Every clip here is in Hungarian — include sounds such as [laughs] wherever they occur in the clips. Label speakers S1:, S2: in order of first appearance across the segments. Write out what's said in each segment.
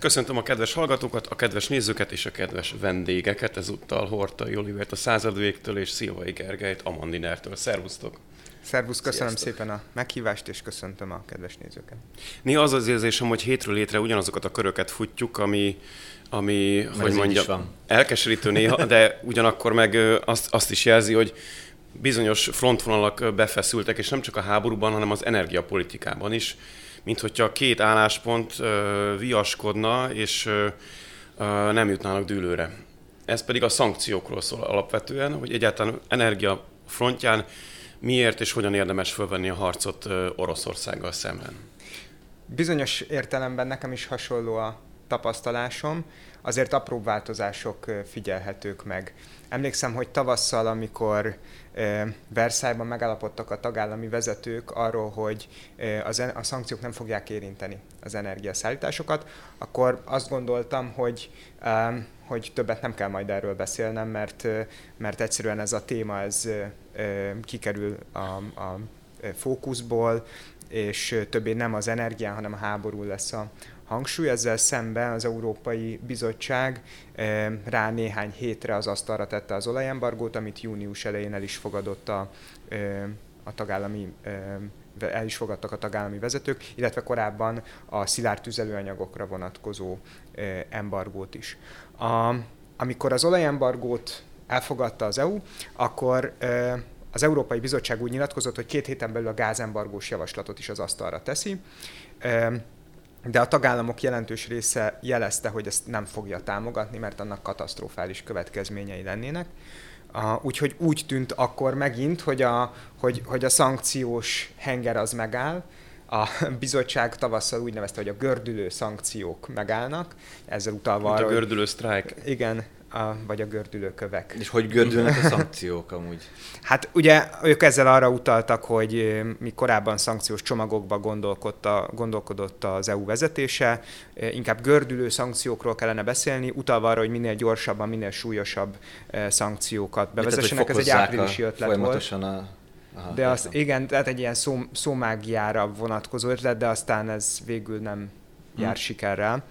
S1: Köszöntöm a kedves hallgatókat, a kedves nézőket és a kedves vendégeket. Ezúttal Horta Olivért a századvégtől és Szilvai Gergelyt Amandinertől. Szervusztok!
S2: Szervusz, köszönöm Sziasztok. szépen a meghívást, és köszöntöm a kedves nézőket.
S1: Néha az az érzésem, hogy hétről létre ugyanazokat a köröket futjuk, ami, ami hogy mondjam, elkeserítő néha, de ugyanakkor meg azt, azt is jelzi, hogy bizonyos frontvonalak befeszültek, és nem csak a háborúban, hanem az energiapolitikában is, mint a két álláspont viaskodna, és nem jutnának dűlőre. Ez pedig a szankciókról szól alapvetően, hogy egyáltalán energia frontján miért és hogyan érdemes fölvenni a harcot Oroszországgal szemben.
S2: Bizonyos értelemben nekem is hasonló a tapasztalásom, azért apró változások figyelhetők meg. Emlékszem, hogy tavasszal, amikor Versailles-ban megállapodtak a tagállami vezetők arról, hogy a szankciók nem fogják érinteni az energiaszállításokat, akkor azt gondoltam, hogy hogy többet nem kell majd erről beszélnem, mert, mert egyszerűen ez a téma ez kikerül a, a fókuszból, és többé nem az energián, hanem a háború lesz a, hangsúly. Ezzel szemben az Európai Bizottság eh, rá néhány hétre az asztalra tette az olajembargót, amit június elején el is fogadott a, eh, a tagállami eh, el is fogadtak a tagállami vezetők, illetve korábban a szilárd tüzelőanyagokra vonatkozó embargót is. A, amikor az olajembargót elfogadta az EU, akkor az Európai Bizottság úgy nyilatkozott, hogy két héten belül a gázembargós javaslatot is az asztalra teszi de a tagállamok jelentős része jelezte, hogy ezt nem fogja támogatni, mert annak katasztrofális következményei lennének. Uh, úgyhogy úgy tűnt akkor megint, hogy a, hogy, hogy a szankciós henger az megáll, a bizottság tavasszal úgy nevezte, hogy a gördülő szankciók megállnak, ezzel utalva
S1: arra, a gördülő sztrájk.
S2: Igen, a, vagy a gördülőkövek.
S3: És hogy gördülnek a szankciók amúgy? [laughs]
S2: Hát ugye ők ezzel arra utaltak, hogy mi korábban szankciós csomagokba gondolkodott az EU vezetése, inkább gördülő szankciókról kellene beszélni, utalva arra, hogy minél gyorsabban, minél súlyosabb szankciókat bevezessenek. Ez egy áprilisi ötlet volt. A... Aha, de az, igen, tehát egy ilyen szó, szómágiára vonatkozó ötlet, de aztán ez végül nem jár hmm. sikerrel.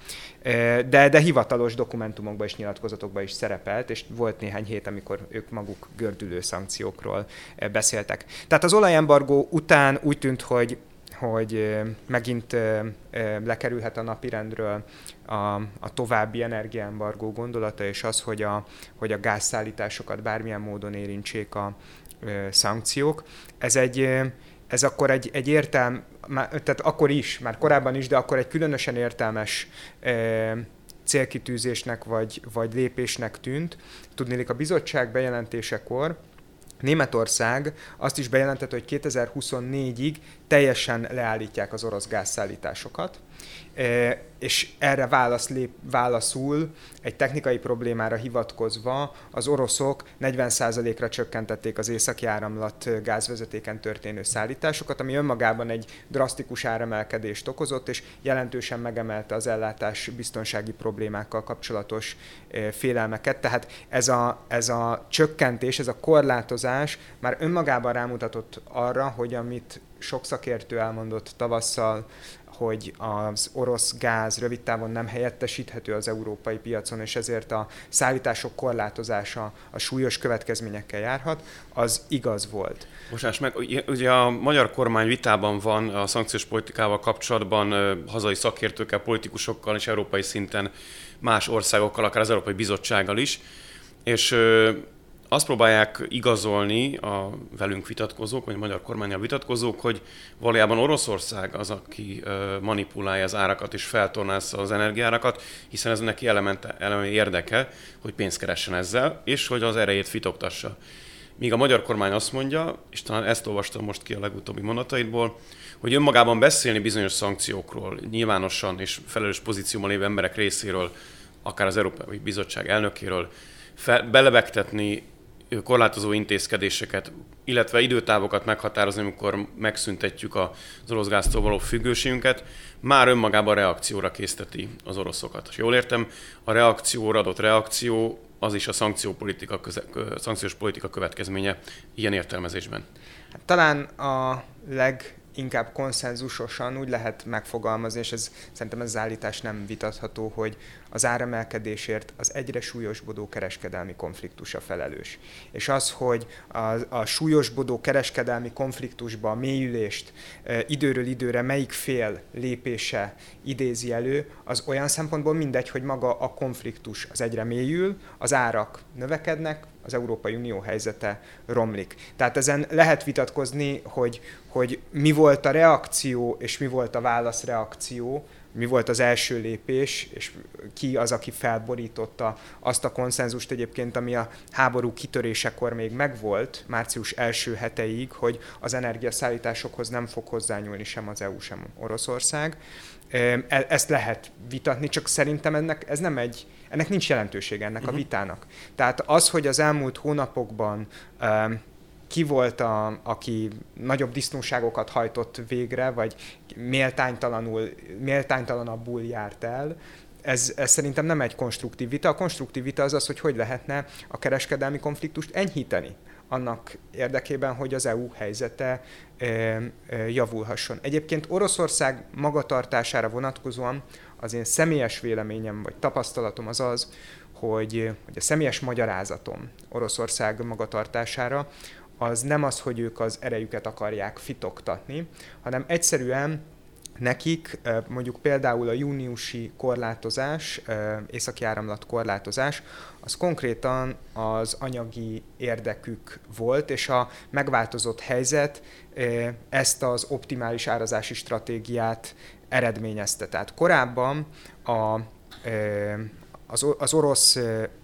S2: De, de hivatalos dokumentumokban és nyilatkozatokban is szerepelt, és volt néhány hét, amikor ők maguk gördülő szankciókról beszéltek. Tehát az olajembargó után úgy tűnt, hogy hogy megint lekerülhet a napirendről a, a további energiaembargó gondolata, és az, hogy a, hogy a gázszállításokat bármilyen módon érintsék a szankciók. Ez egy ez akkor egy, egy értelm, tehát akkor is, már korábban is, de akkor egy különösen értelmes e, célkitűzésnek vagy, vagy lépésnek tűnt. Tudnélik a bizottság bejelentésekor Németország azt is bejelentette, hogy 2024-ig teljesen leállítják az orosz gázszállításokat, és erre válasz lép, válaszul egy technikai problémára hivatkozva az oroszok 40%-ra csökkentették az északi áramlat gázvezetéken történő szállításokat, ami önmagában egy drasztikus áremelkedést okozott, és jelentősen megemelte az ellátás biztonsági problémákkal kapcsolatos félelmeket. Tehát ez a, ez a csökkentés, ez a korlátozás már önmagában rámutatott arra, hogy amit sok szakértő elmondott tavasszal hogy az orosz gáz rövid távon nem helyettesíthető az európai piacon, és ezért a szállítások korlátozása a súlyos következményekkel járhat, az igaz volt.
S1: Bocsáss meg, ugye a magyar kormány vitában van a szankciós politikával kapcsolatban hazai szakértőkkel, politikusokkal és európai szinten más országokkal, akár az Európai Bizottsággal is, és azt próbálják igazolni a velünk vitatkozók, vagy a magyar kormányjal vitatkozók, hogy valójában Oroszország az, aki manipulálja az árakat és feltornázza az energiárakat, hiszen ez neki elemente, eleme érdeke, hogy pénzt keressen ezzel, és hogy az erejét fitoktassa. Míg a magyar kormány azt mondja, és talán ezt olvastam most ki a legutóbbi monataidból, hogy önmagában beszélni bizonyos szankciókról, nyilvánosan és felelős pozícióban lévő emberek részéről, akár az Európai Bizottság elnökéről, fel, belebegtetni korlátozó intézkedéseket, illetve időtávokat meghatározni, amikor megszüntetjük az orosz gáztól való függőségünket, már önmagában reakcióra készteti az oroszokat. És jól értem, a reakcióra adott reakció az is a szankciópolitika köze, szankciós politika következménye ilyen értelmezésben.
S2: Talán a leg inkább konszenzusosan úgy lehet megfogalmazni, és ez szerintem ez az állítás nem vitatható, hogy az áremelkedésért az egyre súlyosbodó kereskedelmi a felelős. És az, hogy a, a súlyosbodó kereskedelmi konfliktusba a mélyülést e, időről időre melyik fél lépése idézi elő, az olyan szempontból mindegy, hogy maga a konfliktus az egyre mélyül, az árak növekednek, az Európai Unió helyzete romlik. Tehát ezen lehet vitatkozni, hogy, hogy mi volt a reakció, és mi volt a válaszreakció, mi volt az első lépés, és ki az, aki felborította azt a konszenzust egyébként, ami a háború kitörésekor még megvolt, március első heteig, hogy az energiaszállításokhoz nem fog hozzányúlni sem az EU, sem Oroszország. E, ezt lehet vitatni, csak szerintem ennek ez nem egy, ennek nincs jelentősége ennek uh-huh. a mhm. vitának. Tehát az, hogy az elmúlt hónapokban ki volt, a, aki nagyobb disznóságokat hajtott végre, vagy méltánytalanul, méltánytalanabbul járt el, ez, ez szerintem nem egy konstruktív vita. A konstruktív vita az az, hogy hogy lehetne a kereskedelmi konfliktust enyhíteni annak érdekében, hogy az EU helyzete e, e, javulhasson. Egyébként Oroszország magatartására vonatkozóan az én személyes véleményem vagy tapasztalatom az az, hogy, hogy a személyes magyarázatom Oroszország magatartására az nem az, hogy ők az erejüket akarják fitoktatni, hanem egyszerűen nekik mondjuk például a júniusi korlátozás, északi áramlat korlátozás, az konkrétan az anyagi érdekük volt, és a megváltozott helyzet ezt az optimális árazási stratégiát eredményezte. Tehát korábban a, az, az orosz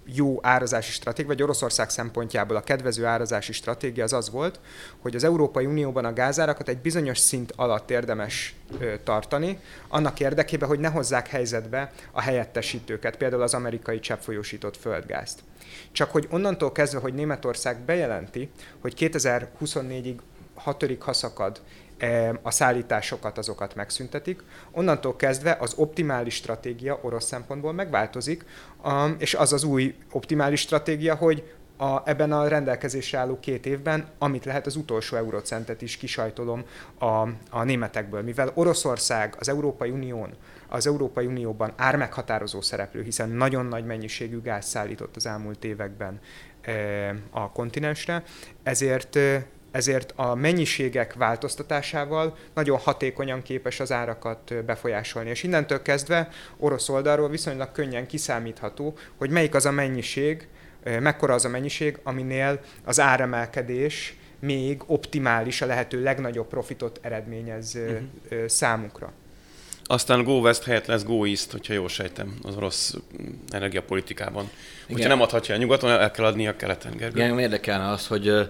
S2: jó árazási stratégia, vagy Oroszország szempontjából a kedvező árazási stratégia az az volt, hogy az Európai Unióban a gázárakat egy bizonyos szint alatt érdemes tartani, annak érdekében, hogy ne hozzák helyzetbe a helyettesítőket, például az amerikai cseppfolyósított földgázt. Csak hogy onnantól kezdve, hogy Németország bejelenti, hogy 2024-ig hatodik haszakad a szállításokat, azokat megszüntetik. Onnantól kezdve az optimális stratégia orosz szempontból megváltozik, és az az új optimális stratégia, hogy a, ebben a rendelkezésre álló két évben, amit lehet az utolsó eurocentet is kisajtolom a, a németekből. Mivel Oroszország az Európai Unión, az Európai Unióban ármeghatározó szereplő, hiszen nagyon nagy mennyiségű gáz szállított az elmúlt években a kontinensre, ezért ezért a mennyiségek változtatásával nagyon hatékonyan képes az árakat befolyásolni. És innentől kezdve orosz oldalról viszonylag könnyen kiszámítható, hogy melyik az a mennyiség, mekkora az a mennyiség, aminél az áremelkedés még optimális, a lehető legnagyobb profitot eredményez uh-huh. számukra.
S1: Aztán Go West helyett lesz Go East, hogyha jól sejtem, az orosz energiapolitikában. Igen. Hogyha nem adhatja a nyugaton, el kell adni a keleten.
S3: Gergő. Igen, érdekelne az, hogy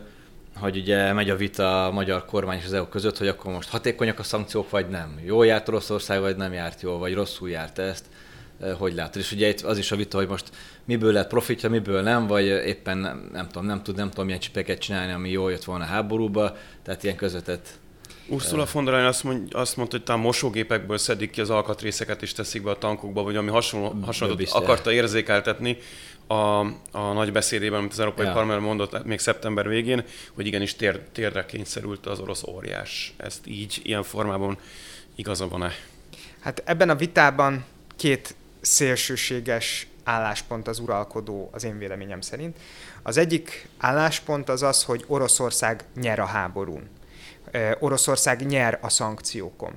S3: hogy ugye megy a vita a magyar kormány és az EU között, hogy akkor most hatékonyak a szankciók, vagy nem. Jól járt Oroszország, vagy nem járt jól, vagy rosszul járt ezt. Hogy látod? És ugye itt az is a vita, hogy most miből lett profitja, miből nem, vagy éppen nem, nem tudom, nem tud, nem tudom milyen csipeket csinálni, ami jól jött volna a háborúba, tehát ilyen közvetett
S1: Ursula von der Leyen azt, mond, azt mondta, hogy talán mosógépekből szedik ki az alkatrészeket és teszik be a tankokba, vagy ami hasonló, hasonlót akarta érzékeltetni a, a nagy beszédében, amit az Európai ja. Parlament mondott még szeptember végén, hogy igenis tér, térre kényszerült az orosz óriás. Ezt így, ilyen formában igaza van-e?
S2: Hát ebben a vitában két szélsőséges álláspont az uralkodó az én véleményem szerint. Az egyik álláspont az az, hogy Oroszország nyer a háborún. Oroszország nyer a szankciókon.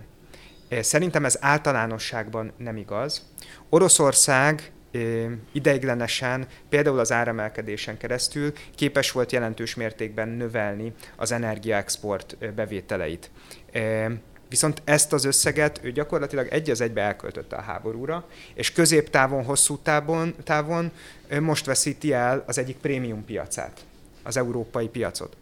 S2: Szerintem ez általánosságban nem igaz. Oroszország ideiglenesen, például az áremelkedésen keresztül képes volt jelentős mértékben növelni az energiaexport bevételeit. Viszont ezt az összeget ő gyakorlatilag egy az egybe elköltötte a háborúra, és középtávon, hosszú távon, távon most veszíti el az egyik prémium piacát, az európai piacot.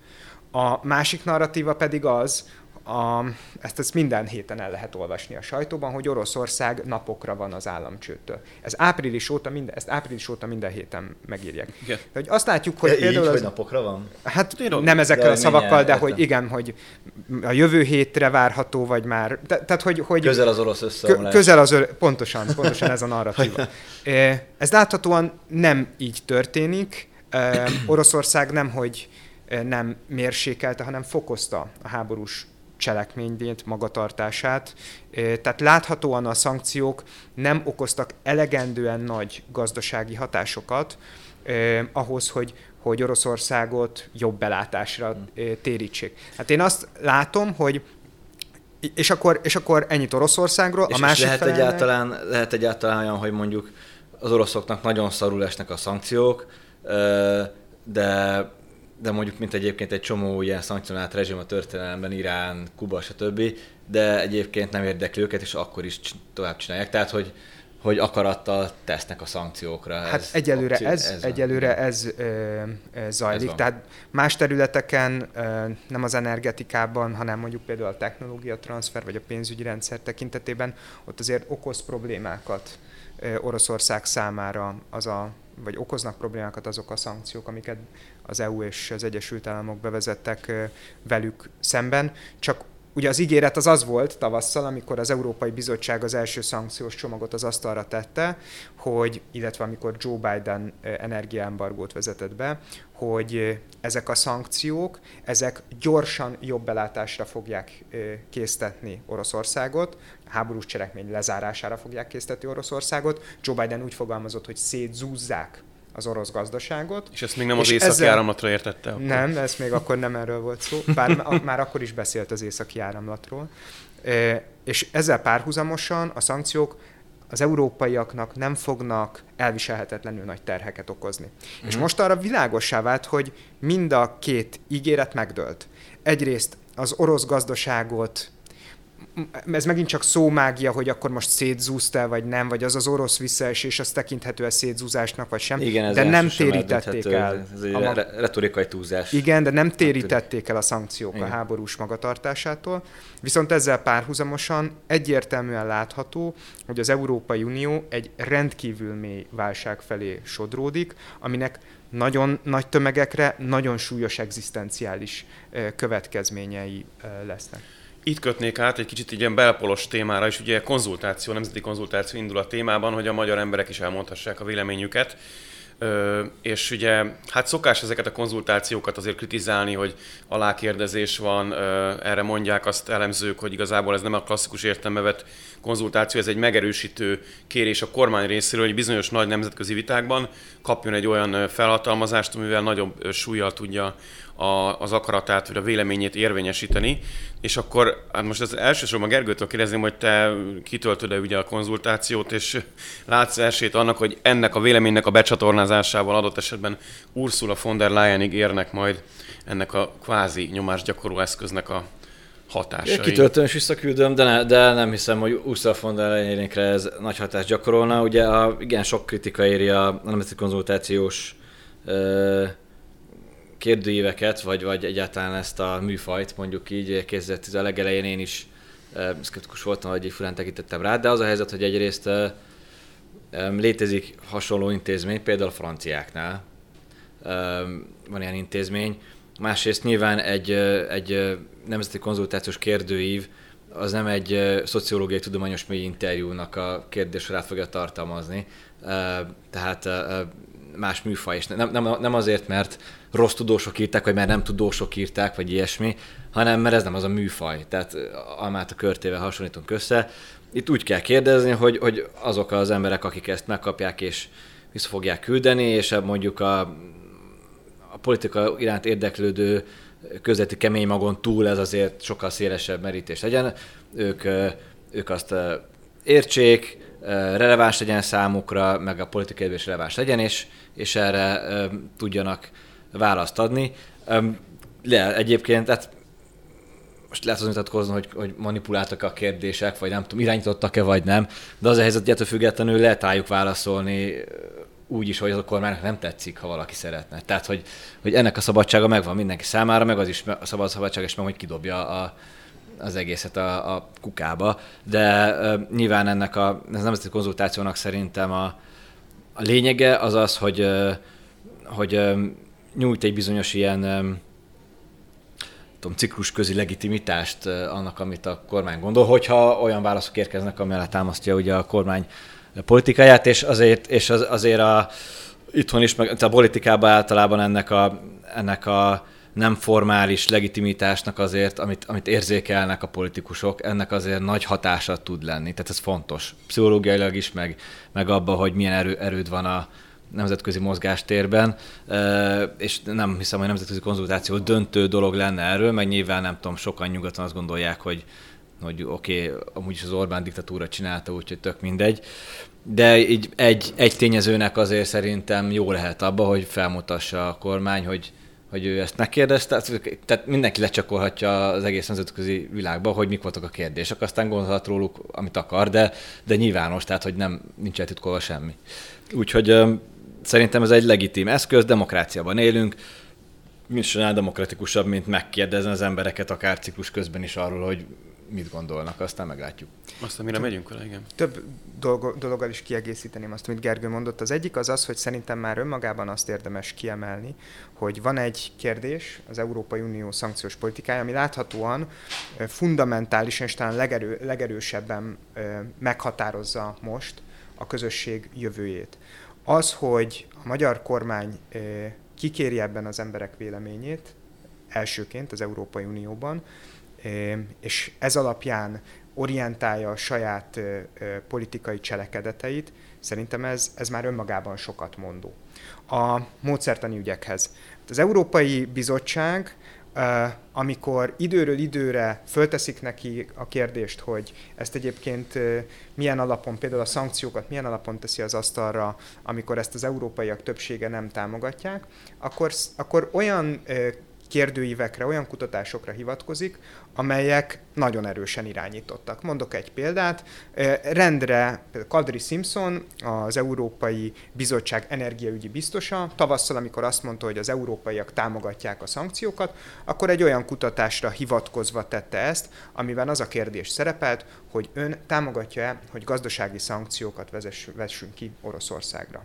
S2: A másik narratíva pedig az, a, ezt, ezt minden héten el lehet olvasni a sajtóban, hogy Oroszország napokra van az államcsőtől. Ez április óta minden, ezt április óta minden héten megírják. Igen. De, hogy azt látjuk, hogy
S3: de például... Így, az, hogy napokra van?
S2: Hát Tudom, nem ezekkel a szavakkal, de hogy igen, hogy a jövő hétre várható, vagy már... De, tehát, hogy, hogy
S3: közel az orosz összeomlás.
S2: Közel az, pontosan, pontosan ez a narratíva. [laughs] ez láthatóan nem így történik. Oroszország nem, hogy nem mérsékelte, hanem fokozta a háborús cselekményét, magatartását. Tehát láthatóan a szankciók nem okoztak elegendően nagy gazdasági hatásokat eh, ahhoz, hogy, hogy Oroszországot jobb belátásra eh, térítsék. Hát én azt látom, hogy és akkor, és akkor ennyit Oroszországról.
S3: És, a másik lehet, felelnek... egyáltalán, lehet egyáltalán olyan, hogy mondjuk az oroszoknak nagyon szarul esnek a szankciók, de, de mondjuk, mint egyébként egy csomó ilyen szankcionált rezsim a történelemben, Irán, Kuba, stb., de egyébként nem érdekli őket, és akkor is tovább csinálják. Tehát, hogy, hogy akarattal tesznek a szankciókra.
S2: Hát ez egyelőre opció, ez, ez egyelőre ez ö, ö, zajlik. Ez Tehát más területeken, ö, nem az energetikában, hanem mondjuk például a technológia transfer vagy a pénzügyi rendszer tekintetében, ott azért okoz problémákat ö, Oroszország számára az a vagy okoznak problémákat azok a szankciók, amiket az EU és az Egyesült Államok bevezettek velük szemben, csak Ugye az ígéret az az volt tavasszal, amikor az Európai Bizottság az első szankciós csomagot az asztalra tette, hogy, illetve amikor Joe Biden energiaembargót vezetett be, hogy ezek a szankciók, ezek gyorsan jobb belátásra fogják késztetni Oroszországot, háborús cselekmény lezárására fogják késztetni Oroszországot. Joe Biden úgy fogalmazott, hogy szétzúzzák az orosz gazdaságot.
S1: És ezt még nem az északi ezzel... áramlatra értette?
S2: Akkor. Nem, ez még akkor nem erről volt szó, bár már akkor is beszélt az északi áramlatról. És ezzel párhuzamosan a szankciók az európaiaknak nem fognak elviselhetetlenül nagy terheket okozni. Mm. És mhm. most arra világossá vált, hogy mind a két ígéret megdőlt. Egyrészt az orosz gazdaságot ez megint csak szómágia, hogy akkor most szétzúzta, vagy nem, vagy az az orosz visszaesés, az tekinthető a szétzúzásnak, vagy sem.
S3: Igen,
S2: de nem térítették el.
S3: Ez egy a retorikai túlzás.
S2: Igen, de nem térítették el a szankciók Igen. a háborús magatartásától. Viszont ezzel párhuzamosan egyértelműen látható, hogy az Európai Unió egy rendkívül mély válság felé sodródik, aminek nagyon nagy tömegekre nagyon súlyos egzisztenciális következményei lesznek.
S1: Itt kötnék át egy kicsit ilyen belpolos témára, és ugye konzultáció, nemzeti konzultáció indul a témában, hogy a magyar emberek is elmondhassák a véleményüket. Ö, és ugye, hát szokás ezeket a konzultációkat azért kritizálni, hogy alákérdezés van, ö, erre mondják azt elemzők, hogy igazából ez nem a klasszikus értelme vett konzultáció, ez egy megerősítő kérés a kormány részéről, hogy bizonyos nagy nemzetközi vitákban kapjon egy olyan felhatalmazást, amivel nagyobb súlyjal tudja a, az akaratát, vagy a véleményét érvényesíteni, és akkor hát most az elsősorban Gergőtől kérdezném, hogy te kitöltöd-e ugye a konzultációt, és látsz esélyt annak, hogy ennek a véleménynek a becsatornázásával adott esetben Ursula von der Leyenig érnek majd ennek a kvázi nyomásgyakorló eszköznek a hatásai.
S3: Kitöltöm és visszaküldöm, de, ne, de nem hiszem, hogy Ursula von der Leyenikre ez nagy hatást gyakorolna. Ugye a, igen, sok kritika éri a nemzeti konzultációs kérdőíveket, vagy, vagy egyáltalán ezt a műfajt, mondjuk így 2010 a legelején én is szkeptikus voltam, hogy egy furán tekintettem rá, de az a helyzet, hogy egyrészt létezik hasonló intézmény, például a franciáknál van ilyen intézmény, másrészt nyilván egy, egy nemzeti konzultációs kérdőív az nem egy szociológiai tudományos mély interjúnak a kérdésorát fogja tartalmazni, tehát más műfaj, és nem, nem, nem azért, mert rossz tudósok írták, vagy mert nem tudósok írták, vagy ilyesmi, hanem mert ez nem az a műfaj. Tehát amát a körtével hasonlítunk össze. Itt úgy kell kérdezni, hogy, hogy azok az emberek, akik ezt megkapják és vissza fogják küldeni, és mondjuk a, a politika iránt érdeklődő közveti kemény magon túl ez azért sokkal szélesebb merítés legyen. Ők, ők azt értsék, releváns legyen számukra, meg a politikai is releváns legyen, és, és erre tudjanak választ adni. Le, egyébként, tehát most lehet az mutatkozni, hogy, hogy manipuláltak a kérdések, vagy nem tudom, irányítottak-e, vagy nem, de az a helyzet, hogy ettől függetlenül lehet rájuk válaszolni úgy is, hogy az a kormánynak nem tetszik, ha valaki szeretne. Tehát, hogy, hogy ennek a szabadsága megvan mindenki számára, meg az is a szabad szabadság is meg, hogy kidobja a, az egészet a, a kukába. De uh, nyilván ennek a, ez nemzeti konzultációnak szerintem a, a lényege az az, hogy, uh, hogy um, nyújt egy bizonyos ilyen tudom, ciklus közi legitimitást uh, annak, amit a kormány gondol, hogyha olyan válaszok érkeznek, amellett támasztja ugye a kormány politikáját, és azért, és az, azért a, itthon is, meg a politikában általában ennek a, ennek a nem formális legitimitásnak azért, amit, amit érzékelnek a politikusok, ennek azért nagy hatása tud lenni. Tehát ez fontos. Pszichológiailag is, meg, meg abba, hogy milyen erő, erőd van a, nemzetközi mozgástérben, és nem hiszem, hogy nemzetközi konzultáció döntő dolog lenne erről, meg nyilván nem tudom, sokan nyugaton azt gondolják, hogy, hogy oké, okay, amúgy is az Orbán diktatúra csinálta, úgyhogy tök mindegy. De így egy, egy tényezőnek azért szerintem jó lehet abba, hogy felmutassa a kormány, hogy, hogy ő ezt megkérdezte, tehát mindenki lecsakolhatja az egész nemzetközi világba, hogy mik voltak a kérdések, aztán gondolhat róluk, amit akar, de, de nyilvános, tehát hogy nem nincs eltitkolva semmi. Úgyhogy szerintem ez egy legitim eszköz, demokráciában élünk, mi sem demokratikusabb, mint megkérdezni az embereket akár ciklus közben is arról, hogy mit gondolnak, aztán meglátjuk.
S1: Aztán mire megyünk vele, igen.
S2: Több dolgo, dologgal is kiegészíteném azt, amit Gergő mondott. Az egyik az az, hogy szerintem már önmagában azt érdemes kiemelni, hogy van egy kérdés, az Európai Unió szankciós politikája, ami láthatóan fundamentálisan és talán legerő, legerősebben meghatározza most a közösség jövőjét. Az, hogy a magyar kormány kikéri ebben az emberek véleményét, elsőként az Európai Unióban, és ez alapján orientálja a saját politikai cselekedeteit, szerintem ez, ez már önmagában sokat mondó. A módszertani ügyekhez. Az Európai Bizottság amikor időről időre fölteszik neki a kérdést, hogy ezt egyébként milyen alapon, például a szankciókat milyen alapon teszi az asztalra, amikor ezt az európaiak többsége nem támogatják, akkor, akkor olyan kérdőívekre, olyan kutatásokra hivatkozik, amelyek nagyon erősen irányítottak. Mondok egy példát. Rendre Kadri Simpson, az Európai Bizottság energiaügyi biztosa, tavasszal, amikor azt mondta, hogy az európaiak támogatják a szankciókat, akkor egy olyan kutatásra hivatkozva tette ezt, amiben az a kérdés szerepelt, hogy ön támogatja-e, hogy gazdasági szankciókat vessünk ki Oroszországra.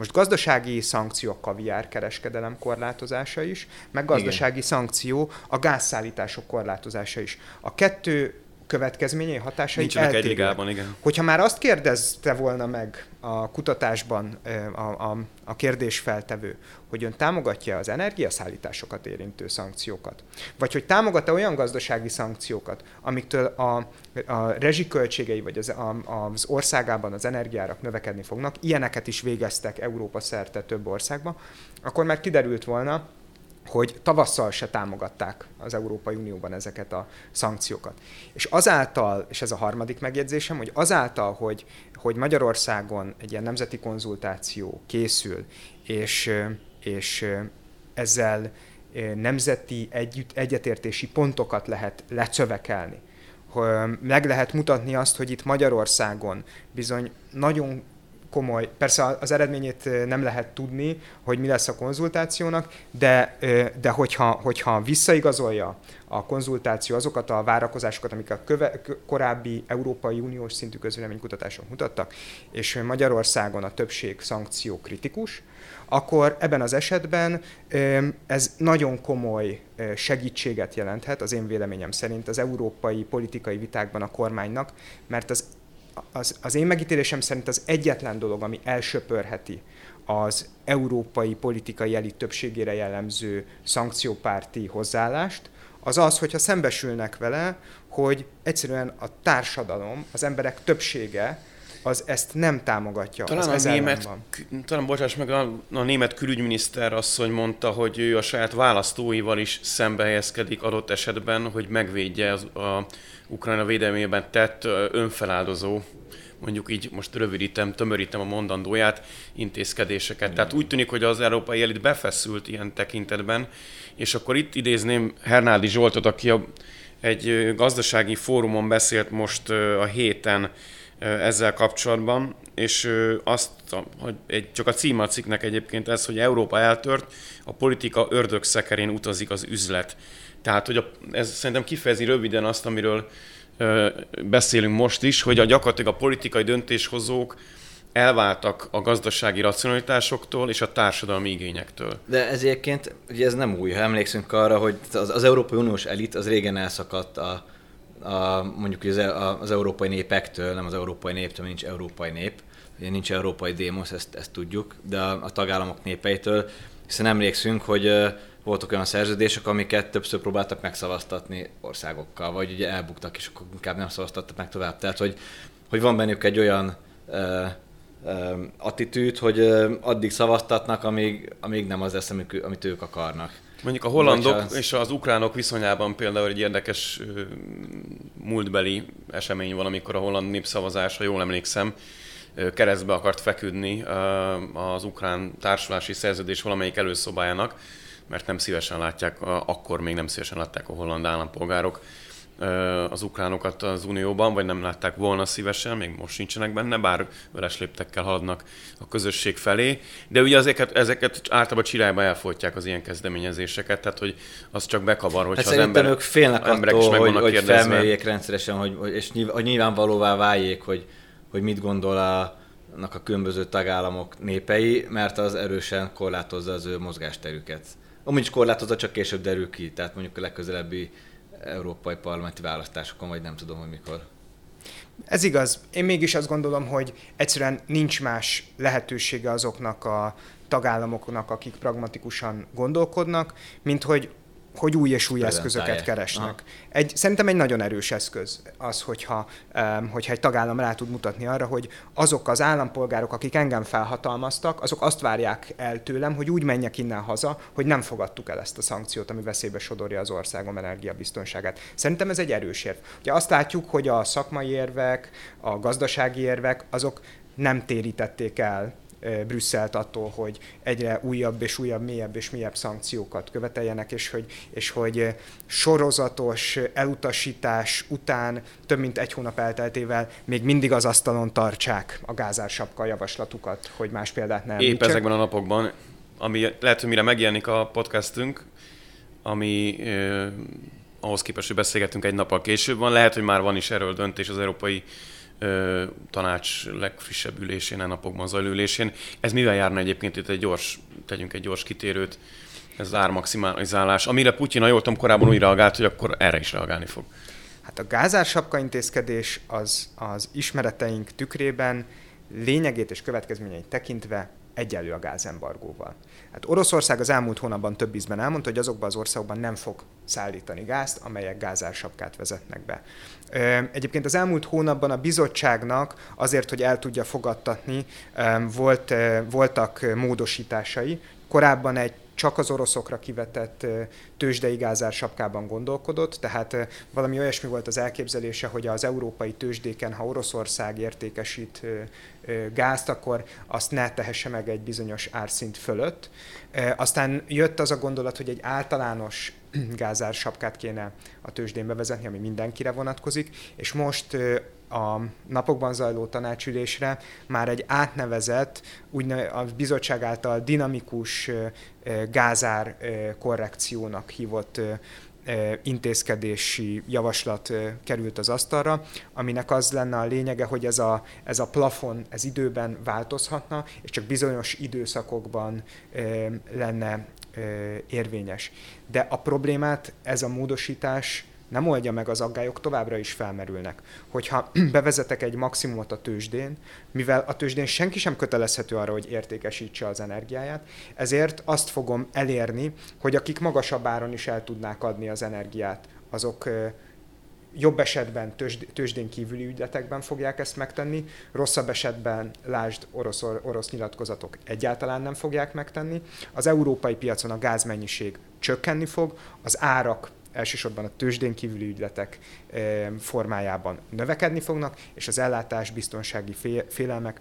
S2: Most gazdasági szankció a kaviár kereskedelem korlátozása is, meg gazdasági Igen. szankció a gázszállítások korlátozása is. A kettő következményei, hatásai
S1: Nincsenek egy ligában, igen.
S2: Hogyha már azt kérdezte volna meg a kutatásban a, a, a kérdésfeltevő, hogy ön támogatja az energiaszállításokat érintő szankciókat, vagy hogy támogat-e olyan gazdasági szankciókat, amiktől a, a rezsiköltségei vagy az, a, az országában az energiárak növekedni fognak, ilyeneket is végeztek Európa szerte több országban, akkor már kiderült volna, hogy tavasszal se támogatták az Európai Unióban ezeket a szankciókat. És azáltal, és ez a harmadik megjegyzésem, hogy azáltal, hogy, hogy Magyarországon egy ilyen nemzeti konzultáció készül, és, és ezzel nemzeti együtt, egyetértési pontokat lehet lecövekelni, meg lehet mutatni azt, hogy itt Magyarországon bizony nagyon komoly, persze az eredményét nem lehet tudni, hogy mi lesz a konzultációnak, de, de hogyha, hogyha visszaigazolja a konzultáció azokat a várakozásokat, amik a köve, korábbi Európai Uniós szintű közvéleménykutatások mutattak, és Magyarországon a többség szankció kritikus, akkor ebben az esetben ez nagyon komoly segítséget jelenthet, az én véleményem szerint az európai politikai vitákban a kormánynak, mert az az, az én megítélésem szerint az egyetlen dolog, ami elsöpörheti az európai politikai elit többségére jellemző szankciópárti hozzáállást, az az, hogyha szembesülnek vele, hogy egyszerűen a társadalom, az emberek többsége az ezt nem támogatja.
S1: Talán
S2: az
S1: a német, talán bocsáss meg, a, a német külügyminiszter asszony mondta, hogy ő a saját választóival is szembe helyezkedik adott esetben, hogy megvédje az, a Ukrajna védelmében tett önfeláldozó mondjuk így most rövidítem, tömörítem a mondandóját, intézkedéseket. Tehát úgy tűnik, hogy az európai elit befeszült ilyen tekintetben, és akkor itt idézném Hernádi Zsoltot, aki a, egy gazdasági fórumon beszélt most a héten ezzel kapcsolatban, és azt, hogy egy, csak a címe a cikknek egyébként ez, hogy Európa eltört, a politika ördög szekerén utazik az üzlet. Tehát, hogy a, ez szerintem kifejezi röviden azt, amiről beszélünk most is, hogy a gyakorlatilag a politikai döntéshozók elváltak a gazdasági racionalitásoktól és a társadalmi igényektől.
S3: De ez egyébként, ugye ez nem új, ha emlékszünk arra, hogy az, az Európai Uniós elit az régen elszakadt a, a, mondjuk az, e, az európai népektől, nem az európai néptől, nincs európai nép, ugye nincs európai démosz, ezt, ezt tudjuk, de a, a tagállamok népeitől, hiszen emlékszünk, hogy voltak olyan szerződések, amiket többször próbáltak megszavaztatni országokkal, vagy ugye elbuktak, és akkor inkább nem szavaztattak meg tovább. Tehát, hogy, hogy van bennük egy olyan uh, uh, attitűd, hogy uh, addig szavaztatnak, amíg, amíg nem az lesz, amit, amit ők akarnak.
S1: Mondjuk a hollandok az... és az ukránok viszonyában például egy érdekes múltbeli esemény van, amikor a holland népszavazás, ha jól emlékszem, keresztbe akart feküdni az ukrán társulási szerződés valamelyik előszobájának, mert nem szívesen látják, akkor még nem szívesen látták a holland állampolgárok az ukránokat az Unióban, vagy nem látták volna szívesen, még most nincsenek benne, bár veres léptekkel haladnak a közösség felé. De ugye ezeket, ezeket általában csirályba elfolytják az ilyen kezdeményezéseket, tehát hogy az csak bekavar, hogy
S3: hát
S1: az ember,
S3: ők félnek emberek attól, is meg hogy, hogy felmérjék rendszeresen, hogy, és hogy nyilvánvalóvá váljék, hogy, hogy mit gondol a, a különböző tagállamok népei, mert az erősen korlátozza az ő mozgásterüket. Amúgy is korlátozza, csak később derül ki, tehát mondjuk a legközelebbi európai parlamenti választásokon, vagy nem tudom, hogy mikor.
S2: Ez igaz. Én mégis azt gondolom, hogy egyszerűen nincs más lehetősége azoknak a tagállamoknak, akik pragmatikusan gondolkodnak, mint hogy hogy új és új eszközöket keresnek. Egy, szerintem egy nagyon erős eszköz az, hogyha, hogyha egy tagállam rá tud mutatni arra, hogy azok az állampolgárok, akik engem felhatalmaztak, azok azt várják el tőlem, hogy úgy menjek innen haza, hogy nem fogadtuk el ezt a szankciót, ami veszélybe sodorja az országom energiabiztonságát. Szerintem ez egy erős érv. Ugye azt látjuk, hogy a szakmai érvek, a gazdasági érvek, azok nem térítették el Brüsszelt attól, hogy egyre újabb és újabb, mélyebb és mélyebb szankciókat követeljenek, és hogy, és hogy sorozatos elutasítás után több mint egy hónap elteltével még mindig az asztalon tartsák a gázársapka javaslatukat, hogy más példát nem
S1: Épp ezekben a napokban, ami lehet, hogy mire megjelenik a podcastünk, ami eh, ahhoz képest, hogy beszélgetünk egy nappal később van, lehet, hogy már van is erről döntés az Európai tanács legfrissebb ülésén, a napokban zajló ülésén. Ez mivel járna egyébként itt egy gyors, tegyünk egy gyors kitérőt, ez az ármaximalizálás, amire Putyin, ha jól tudom, korábban úgy reagált, hogy akkor erre is reagálni fog.
S2: Hát a gázársapka intézkedés az, az ismereteink tükrében lényegét és következményeit tekintve egyenlő a gázembargóval. Hát Oroszország az elmúlt hónapban több ízben elmondta, hogy azokban az országokban nem fog szállítani gázt, amelyek gázársapkát vezetnek be. Egyébként az elmúlt hónapban a bizottságnak azért, hogy el tudja fogadtatni, volt, voltak módosításai. Korábban egy csak az oroszokra kivetett tőzsdei gázár sapkában gondolkodott, tehát valami olyasmi volt az elképzelése, hogy az európai tőzsdéken, ha Oroszország értékesít gázt, akkor azt ne tehesse meg egy bizonyos árszint fölött. Aztán jött az a gondolat, hogy egy általános [clears throat] gázár sapkát kéne a tőzsdén bevezetni, ami mindenkire vonatkozik, és most a napokban zajló tanácsülésre már egy átnevezett, úgy a bizottság által dinamikus gázár korrekciónak hívott intézkedési javaslat került az asztalra, aminek az lenne a lényege, hogy ez a, ez a plafon ez időben változhatna, és csak bizonyos időszakokban lenne érvényes. De a problémát ez a módosítás nem oldja meg, az aggályok továbbra is felmerülnek. Hogyha [clears throat] bevezetek egy maximumot a tőzsdén, mivel a tőzsdén senki sem kötelezhető arra, hogy értékesítse az energiáját, ezért azt fogom elérni, hogy akik magasabb áron is el tudnák adni az energiát, azok jobb esetben tőzsdén kívüli ügyletekben fogják ezt megtenni, rosszabb esetben, lásd, orosz, orosz nyilatkozatok egyáltalán nem fogják megtenni. Az európai piacon a gázmennyiség csökkenni fog, az árak elsősorban a tőzsdén kívüli ügyletek formájában növekedni fognak, és az ellátás biztonsági félelmek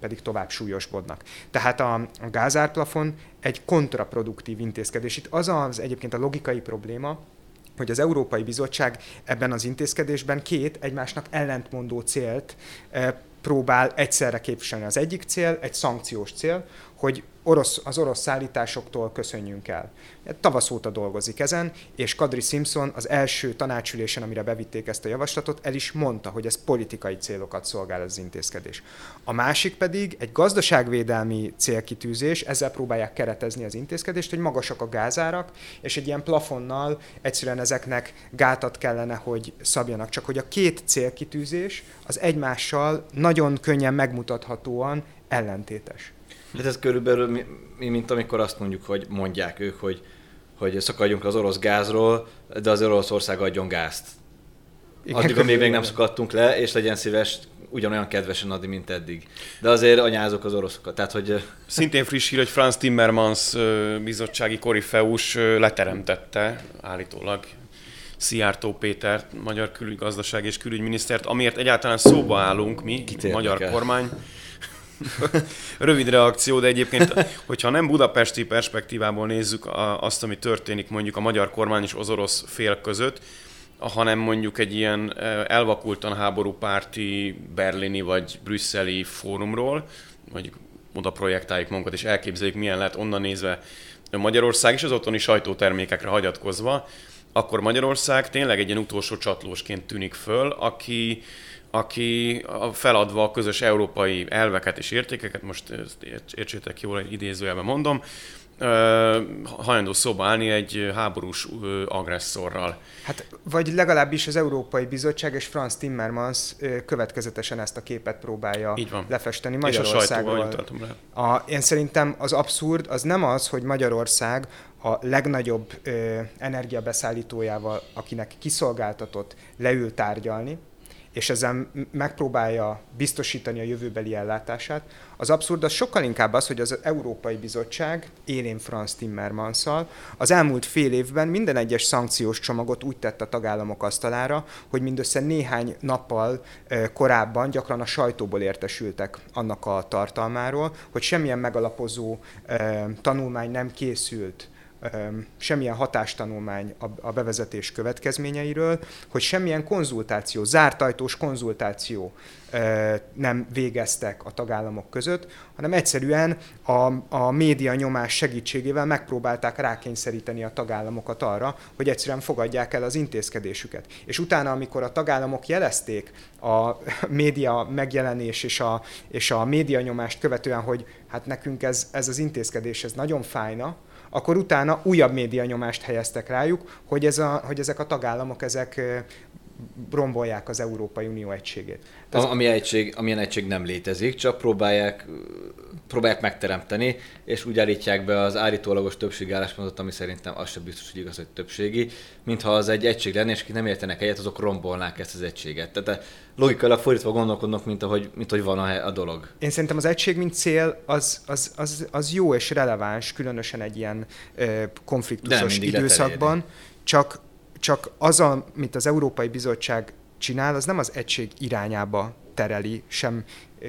S2: pedig tovább súlyosbodnak. Tehát a, a gázárplafon egy kontraproduktív intézkedés. Itt az az egyébként a logikai probléma, hogy az Európai Bizottság ebben az intézkedésben két egymásnak ellentmondó célt próbál egyszerre képviselni. Az egyik cél egy szankciós cél, hogy orosz, az orosz szállításoktól köszönjünk el. Tavasz óta dolgozik ezen, és Kadri Simpson az első tanácsülésen, amire bevitték ezt a javaslatot, el is mondta, hogy ez politikai célokat szolgál az intézkedés. A másik pedig egy gazdaságvédelmi célkitűzés, ezzel próbálják keretezni az intézkedést, hogy magasak a gázárak, és egy ilyen plafonnal egyszerűen ezeknek gátat kellene, hogy szabjanak. Csak hogy a két célkitűzés az egymással nagyon könnyen megmutathatóan ellentétes.
S3: Hát ez körülbelül mi, mint amikor azt mondjuk, hogy mondják ők, hogy, hogy szakadjunk az orosz gázról, de az Oroszország adjon gázt. Igen, Addig, amíg még nem szakadtunk le, és legyen szíves ugyanolyan kedvesen adni, mint eddig. De azért anyázok az oroszokat. Tehát, hogy...
S1: Szintén friss hír, hogy Franz Timmermans bizottsági korifeus leteremtette állítólag Szijjártó Péter, magyar külügygazdaság és külügyminisztert, amiért egyáltalán szóba állunk mi, Kit magyar kormány. [laughs] Rövid reakció, de egyébként, hogyha nem budapesti perspektívából nézzük azt, ami történik mondjuk a magyar kormány és az orosz fél között, hanem mondjuk egy ilyen elvakultan háborúpárti berlini vagy brüsszeli fórumról, vagy oda projektáljuk magunkat, és elképzeljük, milyen lehet onnan nézve Magyarország és az otthoni sajtótermékekre hagyatkozva, akkor Magyarország tényleg egy ilyen utolsó csatlósként tűnik föl, aki, aki feladva a közös európai elveket és értékeket, most értsétek jól, idézőjelben mondom, hajlandó szóba állni egy háborús agresszorral.
S2: Hát, vagy legalábbis az Európai Bizottság és Franz Timmermans következetesen ezt a képet próbálja Így van. lefesteni Magyarországról. a A, én szerintem az abszurd az nem az, hogy Magyarország a legnagyobb ö, energiabeszállítójával, akinek kiszolgáltatott, leül tárgyalni, és ezzel megpróbálja biztosítani a jövőbeli ellátását. Az abszurd az sokkal inkább az, hogy az Európai Bizottság, élén Franz Timmermanszal, az elmúlt fél évben minden egyes szankciós csomagot úgy tett a tagállamok asztalára, hogy mindössze néhány nappal korábban gyakran a sajtóból értesültek annak a tartalmáról, hogy semmilyen megalapozó tanulmány nem készült semmilyen hatástanulmány a bevezetés következményeiről, hogy semmilyen konzultáció, zártajtós konzultáció nem végeztek a tagállamok között, hanem egyszerűen a, a média nyomás segítségével megpróbálták rákényszeríteni a tagállamokat arra, hogy egyszerűen fogadják el az intézkedésüket. És utána, amikor a tagállamok jelezték a [laughs] média megjelenés és a, és a média nyomást követően, hogy hát nekünk ez, ez az intézkedés ez nagyon fájna, akkor utána újabb média nyomást helyeztek rájuk, hogy, ez a, hogy ezek a tagállamok ezek rombolják az Európai Unió egységét.
S3: Ez... Ami egység, amilyen egység nem létezik, csak próbálják, próbálják megteremteni, és úgy állítják be az állítólagos többség álláspontot, ami szerintem az sem biztos, hogy igaz, hogy többségi, mintha az egy egység lenne, és akik nem értenek egyet, azok rombolnák ezt az egységet. Tehát logikailag fordítva gondolkodnak, mint ahogy, mint hogy van a, a dolog.
S2: Én szerintem az egység, mint cél, az, az, az, az jó és releváns, különösen egy ilyen ö, konfliktusos időszakban, csak csak az, amit az Európai Bizottság csinál, az nem az egység irányába tereli, sem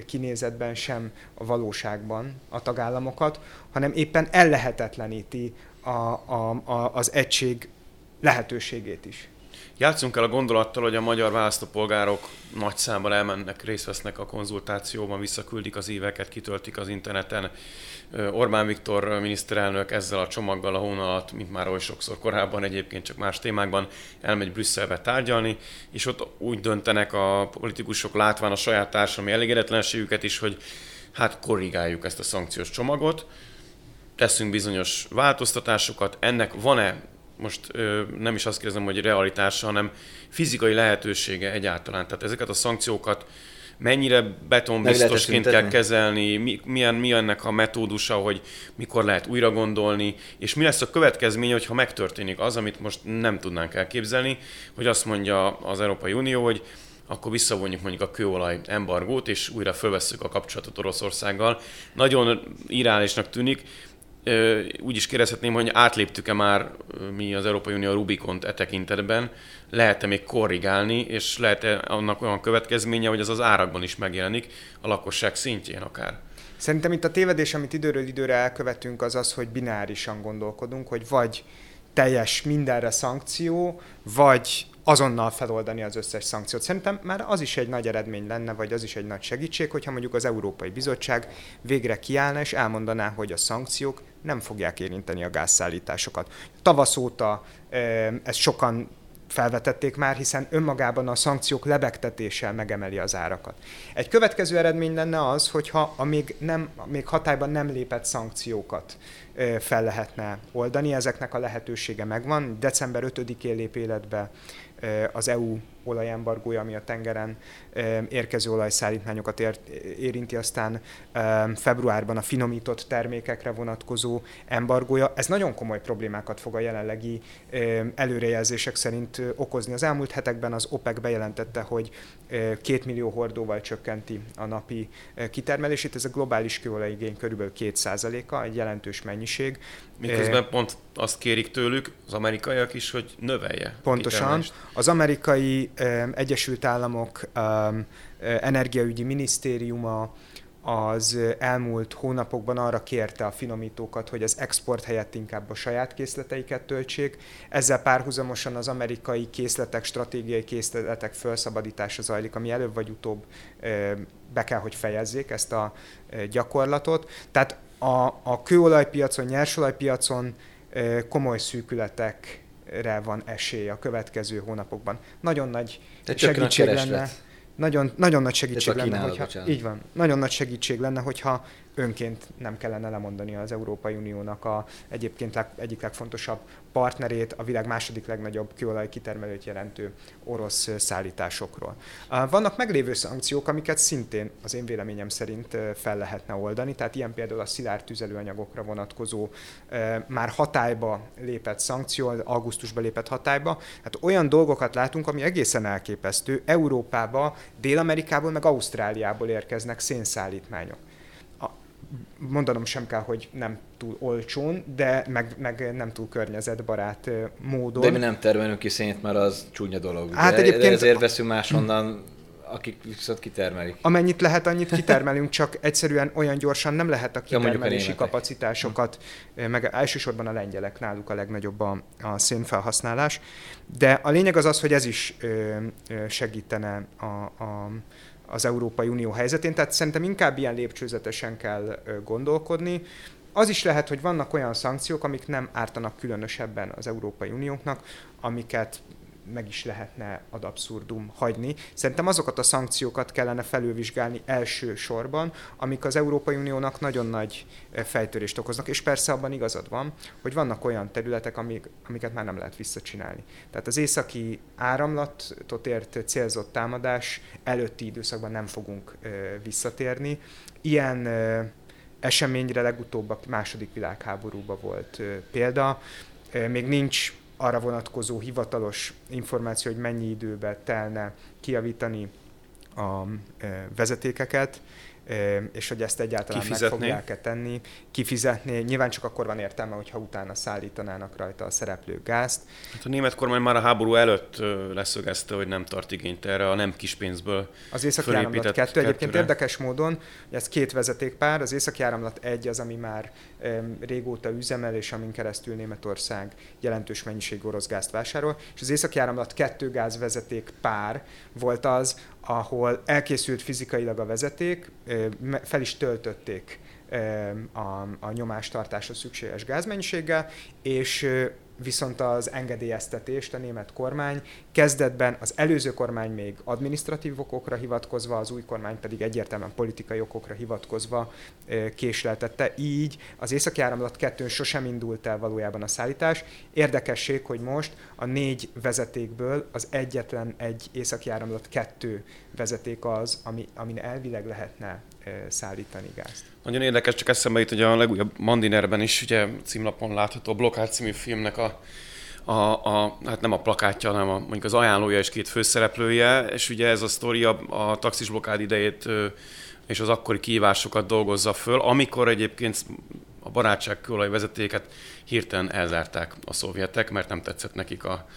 S2: kinézetben, sem a valóságban a tagállamokat, hanem éppen ellehetetleníti a, a, a, az egység lehetőségét is.
S1: Játszunk el a gondolattal, hogy a magyar választópolgárok nagy számban elmennek, részt vesznek a konzultációban, visszaküldik az éveket, kitöltik az interneten. Orbán Viktor miniszterelnök ezzel a csomaggal a hónalat, mint már oly sokszor korábban egyébként csak más témákban elmegy Brüsszelbe tárgyalni, és ott úgy döntenek a politikusok látván a saját társadalmi elégedetlenségüket is, hogy hát korrigáljuk ezt a szankciós csomagot, teszünk bizonyos változtatásokat, ennek van-e most ö, nem is azt kérdezem, hogy realitása, hanem fizikai lehetősége egyáltalán. Tehát ezeket a szankciókat mennyire betonbiztosként kell kezelni, mi, milyen, mi ennek a metódusa, hogy mikor lehet újra gondolni, és mi lesz a következménye, hogyha megtörténik az, amit most nem tudnánk elképzelni, hogy azt mondja az Európai Unió, hogy akkor visszavonjuk mondjuk a kőolaj embargót, és újra fölvesszük a kapcsolatot Oroszországgal. Nagyon irálisnak tűnik, úgy is kérdezhetném, hogy átléptük-e már mi az Európai Unió Rubikont e tekintetben, lehet-e még korrigálni, és lehet-e annak olyan következménye, hogy az az árakban is megjelenik, a lakosság szintjén akár?
S2: Szerintem itt a tévedés, amit időről időre elkövetünk, az az, hogy binárisan gondolkodunk, hogy vagy teljes mindenre szankció, vagy azonnal feloldani az összes szankciót. Szerintem már az is egy nagy eredmény lenne, vagy az is egy nagy segítség, hogyha mondjuk az Európai Bizottság végre kiállna és elmondaná, hogy a szankciók nem fogják érinteni a gázszállításokat. Tavasz óta ezt sokan felvetették már, hiszen önmagában a szankciók lebegtetéssel megemeli az árakat. Egy következő eredmény lenne az, hogyha a még, nem, a még hatályban nem lépett szankciókat fel lehetne oldani, ezeknek a lehetősége megvan. December 5-én lép életbe az EU olajembargója, ami a tengeren érkező olajszállítmányokat érinti, aztán februárban a finomított termékekre vonatkozó embargója. Ez nagyon komoly problémákat fog a jelenlegi előrejelzések szerint okozni. Az elmúlt hetekben az OPEC bejelentette, hogy két millió hordóval csökkenti a napi kitermelését. Ez a globális kőolajigény körülbelül 2%-a, egy jelentős mennyiség.
S1: Miközben pont azt kérik tőlük az amerikaiak is, hogy növelje.
S2: Pontosan. Az amerikai Egyesült Államok energiaügyi minisztériuma az elmúlt hónapokban arra kérte a finomítókat, hogy az export helyett inkább a saját készleteiket töltsék. Ezzel párhuzamosan az amerikai készletek, stratégiai készletek felszabadítása zajlik, ami előbb vagy utóbb be kell, hogy fejezzék ezt a gyakorlatot. Tehát a, a kőolajpiacon, nyersolajpiacon komoly szűkületekre van esély a következő hónapokban. Nagyon nagy
S3: Tehát
S2: segítség lenne. Nagyon, nagyon nagy segítség lenne, hogyha, így van, nagyon nagy segítség lenne, hogyha önként nem kellene lemondani az Európai Uniónak a egyébként leg, egyik legfontosabb partnerét, a világ második legnagyobb kőolaj kitermelőt jelentő orosz szállításokról. Vannak meglévő szankciók, amiket szintén az én véleményem szerint fel lehetne oldani, tehát ilyen például a szilárd tüzelőanyagokra vonatkozó már hatályba lépett szankció, augusztusban lépett hatályba. Hát olyan dolgokat látunk, ami egészen elképesztő. Európába, Dél-Amerikából, meg Ausztráliából érkeznek szénszállítmányok mondanom sem kell, hogy nem túl olcsón, de meg, meg nem túl környezetbarát módon.
S3: De mi nem termelünk ki szént, mert az csúnya dolog. Hát de, egyébként... de ezért veszünk máshonnan, akik viszont kitermelik.
S2: Amennyit lehet, annyit kitermelünk, csak egyszerűen olyan gyorsan nem lehet a kitermelési ja, a kapacitásokat, meg elsősorban a lengyelek náluk a legnagyobb a, a szénfelhasználás. De a lényeg az az, hogy ez is ö, segítene a, a az Európai Unió helyzetén, tehát szerintem inkább ilyen lépcsőzetesen kell gondolkodni. Az is lehet, hogy vannak olyan szankciók, amik nem ártanak különösebben az Európai Unióknak, amiket meg is lehetne ad abszurdum hagyni. Szerintem azokat a szankciókat kellene felülvizsgálni első sorban, amik az Európai Uniónak nagyon nagy eh, fejtörést okoznak, és persze abban igazad van, hogy vannak olyan területek, amik, amiket már nem lehet visszacsinálni. Tehát az északi áramlatot ért célzott támadás előtti időszakban nem fogunk eh, visszatérni. Ilyen eh, eseményre legutóbb a második világháborúban volt példa. Még nincs arra vonatkozó hivatalos információ, hogy mennyi időbe telne kiavítani a e, vezetékeket, és hogy ezt egyáltalán Kifizetni. meg fogják-e tenni, kifizetni. Nyilván csak akkor van értelme, hogyha utána szállítanának rajta a szereplő gázt.
S1: Hát a német kormány már a háború előtt leszögezte, hogy nem tart igényt erre a nem kis pénzből
S2: Az északi áramlat kettő. Egyébként érdekes módon, ez két vezetékpár, az északi áramlat egy az, ami már régóta üzemel, és amin keresztül Németország jelentős mennyiség orosz gázt vásárol, és az északi áramlat kettő gázvezeték pár volt az, ahol elkészült fizikailag a vezeték, fel is töltötték a, a nyomástartásra szükséges gázmennyiséggel, és viszont az engedélyeztetést a német kormány kezdetben az előző kormány még administratív okokra hivatkozva, az új kormány pedig egyértelműen politikai okokra hivatkozva késleltette. Így az északi áramlat kettőn sosem indult el valójában a szállítás. Érdekesség, hogy most a négy vezetékből az egyetlen egy északi áramlat kettő vezeték az, ami, amin elvileg lehetne szállítani gázt.
S1: Nagyon érdekes, csak eszembe jut, hogy a legújabb Mandinerben is ugye címlapon látható a című filmnek a, a, a, hát nem a plakátja, hanem a, mondjuk az ajánlója és két főszereplője, és ugye ez a sztori a, a taxis blokkád idejét és az akkori kihívásokat dolgozza föl, amikor egyébként a barátság vezetéket hirtelen elzárták a szovjetek, mert nem tetszett nekik a,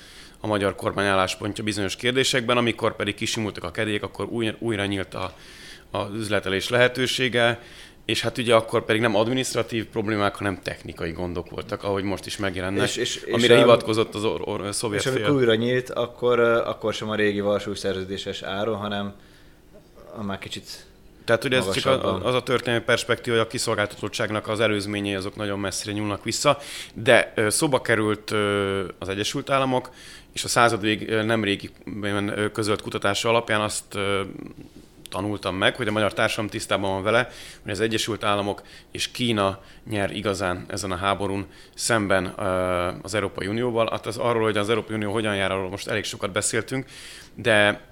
S1: a magyar kormány álláspontja bizonyos kérdésekben, amikor pedig kisimultak a kedélyek, akkor új, újra nyílt a, az üzletelés lehetősége, és hát ugye akkor pedig nem administratív problémák, hanem technikai gondok voltak, ahogy most is megjelennek, és, és, és amire a, hivatkozott az or, or, szovjet
S3: És amikor újra nyílt, akkor, akkor sem a régi Varsói szerződéses áron, hanem a már kicsit
S1: tehát ugye ez csak az a történelmi perspektíva, hogy a kiszolgáltatottságnak az előzményei azok nagyon messzire nyúlnak vissza, de szóba került az Egyesült Államok, és a század vég nem régi közölt kutatása alapján azt tanultam meg, hogy a magyar társadalom tisztában van vele, hogy az Egyesült Államok és Kína nyer igazán ezen a háborún szemben az Európai Unióval. Hát az arról, hogy az Európai Unió hogyan jár, arról most elég sokat beszéltünk, de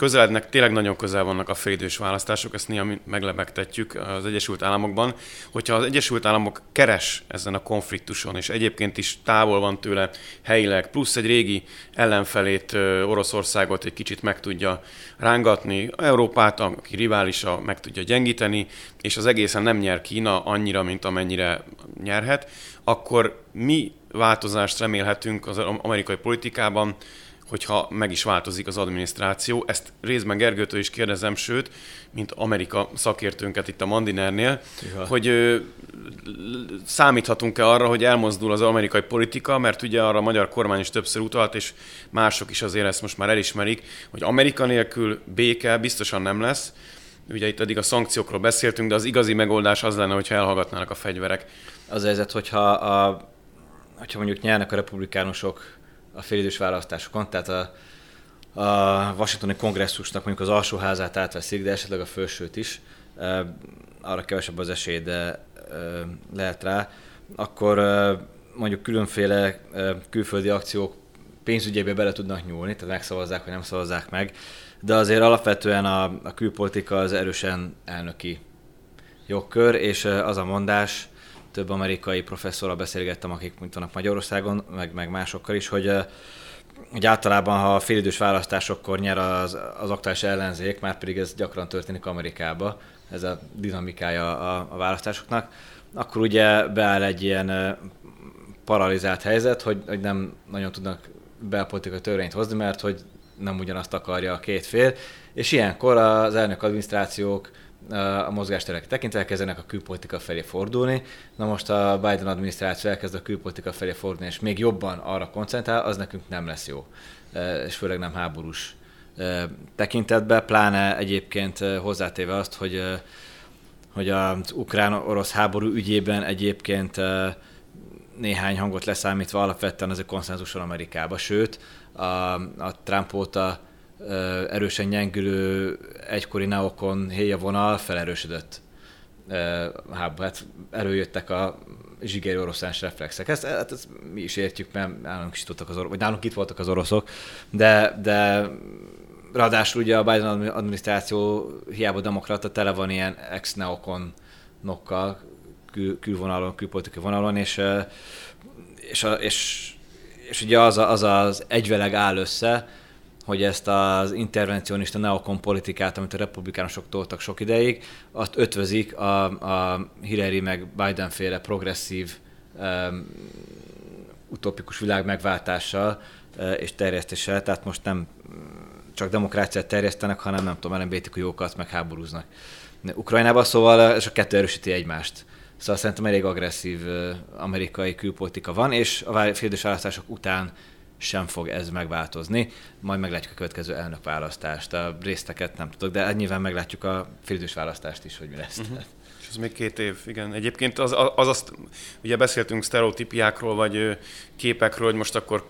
S1: közelednek, tényleg nagyon közel vannak a félidős választások, ezt néha meglebegtetjük az Egyesült Államokban. Hogyha az Egyesült Államok keres ezen a konfliktuson, és egyébként is távol van tőle helyileg, plusz egy régi ellenfelét, Oroszországot egy kicsit meg tudja rángatni, Európát, aki riválisa, meg tudja gyengíteni, és az egészen nem nyer Kína annyira, mint amennyire nyerhet, akkor mi változást remélhetünk az amerikai politikában, hogyha meg is változik az adminisztráció. Ezt részben Gergőtől is kérdezem, sőt, mint Amerika szakértőnket itt a Mandinernél, ja. hogy ö, számíthatunk-e arra, hogy elmozdul az amerikai politika, mert ugye arra a magyar kormány is többször utalt, és mások is azért ezt most már elismerik, hogy Amerika nélkül béke biztosan nem lesz. Ugye itt eddig a szankciókról beszéltünk, de az igazi megoldás az lenne, hogyha elhallgatnának a fegyverek.
S3: Az helyzet, hogyha, a, hogyha mondjuk nyernek a republikánusok a félidős választásokon, tehát a, a Washingtoni kongresszusnak mondjuk az alsóházát átveszik, de esetleg a felsőt is, arra kevesebb az esély, de lehet rá, akkor mondjuk különféle külföldi akciók pénzügyébe bele tudnak nyúlni, tehát megszavazzák, vagy nem szavazzák meg, de azért alapvetően a, a külpolitika az erősen elnöki jogkör, és az a mondás, több amerikai professzorral beszélgettem, akik mint vannak Magyarországon, meg, meg másokkal is, hogy, hogy általában, ha a félidős választásokkor nyer az, az aktuális ellenzék, már pedig ez gyakran történik Amerikába, ez a dinamikája a, a választásoknak, akkor ugye beáll egy ilyen paralizált helyzet, hogy, hogy nem nagyon tudnak belpolitikai törvényt hozni, mert hogy nem ugyanazt akarja a két fél, és ilyenkor az elnök adminisztrációk a mozgásterek tekintve elkezdenek a külpolitika felé fordulni. Na most a Biden adminisztráció elkezd a külpolitika felé fordulni, és még jobban arra koncentrál, az nekünk nem lesz jó. És főleg nem háborús tekintetbe, pláne egyébként hozzátéve azt, hogy hogy az ukrán-orosz háború ügyében egyébként néhány hangot leszámítva alapvetően az a konszenzus Amerikába, sőt a, a Trump óta erősen gyengülő egykori neokon héja vonal felerősödött. Hát előjöttek a zsigeri oroszláns reflexek. Ezt, hát ezt mi is értjük, mert nálunk is tudtak az oroszok, vagy nálunk itt voltak az oroszok, de, de ráadásul ugye a Biden adminisztráció hiába demokrata, tele van ilyen ex-neokonokkal kül, külvonalon, külpolitikai vonalon, és, és, és, és ugye az, az az egyveleg áll össze, hogy ezt az intervencionista neokon politikát, amit a republikánusok toltak sok ideig, azt ötvözik a, a Hillary meg Biden féle progresszív um, utopikus világ megváltással uh, és terjesztéssel, tehát most nem csak demokráciát terjesztenek, hanem nem tudom, LMBTQ jókat meg háborúznak. Ukrajnában szóval és a kettő erősíti egymást. Szóval szerintem elég agresszív uh, amerikai külpolitika van, és a félidős választások után sem fog ez megváltozni. Majd meglátjuk a következő elnökválasztást. A részteket nem tudok, de nyilván meglátjuk a félidős választást is, hogy mi lesz. Uh-huh.
S1: És ez még két év, igen. Egyébként az, az azt, ugye beszéltünk sztereotípiákról, vagy képekről, hogy most akkor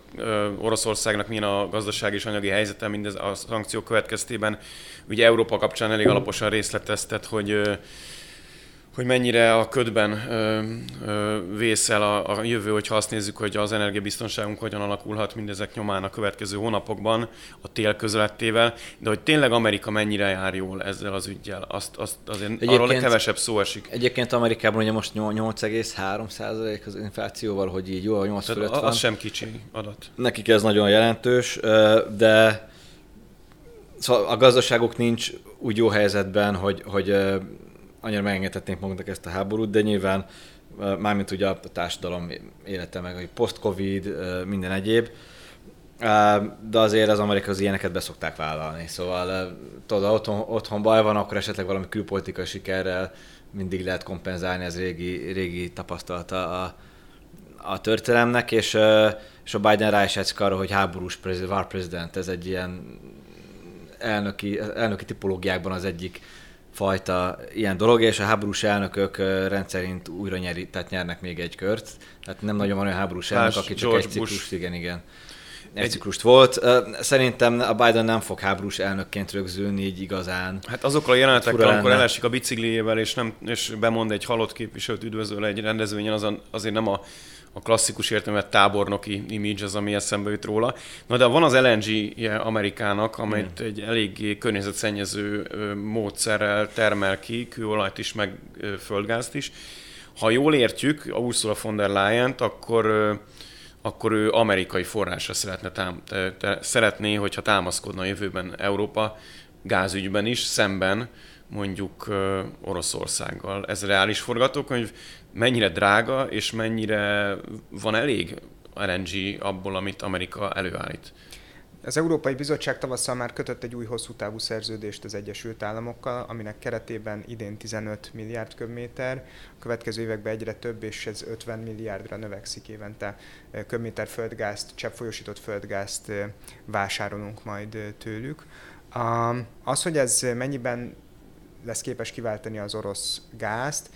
S1: Oroszországnak milyen a gazdasági és anyagi helyzete mindez a szankciók következtében. Ugye Európa kapcsán elég alaposan részleteztet, hogy hogy mennyire a ködben ö, ö, vészel a, a jövő, hogyha azt nézzük, hogy az energiabiztonságunk hogyan alakulhat mindezek nyomán a következő hónapokban, a tél közelettével, de hogy tényleg Amerika mennyire jár jól ezzel az ügyjel, azt, azt azért egyébként, arról kevesebb szó esik.
S3: Egyébként Amerikában ugye most 8,3 az inflációval, hogy így jó, 8
S1: fölött van. Az sem kicsi adat.
S3: Nekik ez nagyon jelentős, de szóval a gazdaságok nincs úgy jó helyzetben, hogy, hogy annyira megengedhetnénk magunknak ezt a háborút, de nyilván mármint ugye a társadalom élete, meg a post-covid, minden egyéb, de azért az Amerika az ilyeneket beszokták vállalni. Szóval tudod, otthon, otthon baj van, akkor esetleg valami külpolitikai sikerrel mindig lehet kompenzálni, ez régi, régi tapasztalata a, a történelemnek, és, és a Biden rá is arra, hogy háborús prezident, war president, ez egy ilyen elnöki, elnöki tipológiákban az egyik fajta ilyen dolog, és a háborús elnökök rendszerint újra nyeri, tehát nyernek még egy kört. Tehát nem nagyon van olyan háborús elnök, aki csak George egy ciklus, igen, igen. egy ciklust volt. Szerintem a Biden nem fog háborús elnökként rögzülni így igazán.
S1: Hát azokkal a jelenetekkel, amikor elesik a bicikliével, és, nem, és bemond egy halott képviselőt üdvözöl egy rendezvényen, az azért nem a a klasszikus értelmet tábornoki image az, ami eszembe jut róla. Na de van az LNG Amerikának, amelyet mm. egy eléggé környezetszennyező módszerrel termel ki, kőolajt is, meg földgázt is. Ha jól értjük a Ursula von der Leyen-t, akkor akkor ő amerikai forrásra szeretne tám- te, te, szeretné, hogyha támaszkodna a jövőben Európa gázügyben is, szemben mondjuk Oroszországgal. Ez reális forgatókönyv, mennyire drága, és mennyire van elég LNG abból, amit Amerika előállít.
S2: Az Európai Bizottság tavasszal már kötött egy új hosszú távú szerződést az Egyesült Államokkal, aminek keretében idén 15 milliárd köbméter, a következő években egyre több, és ez 50 milliárdra növekszik évente köbméter földgázt, cseppfolyósított földgázt vásárolunk majd tőlük. Az, hogy ez mennyiben lesz képes kiváltani az orosz gázt,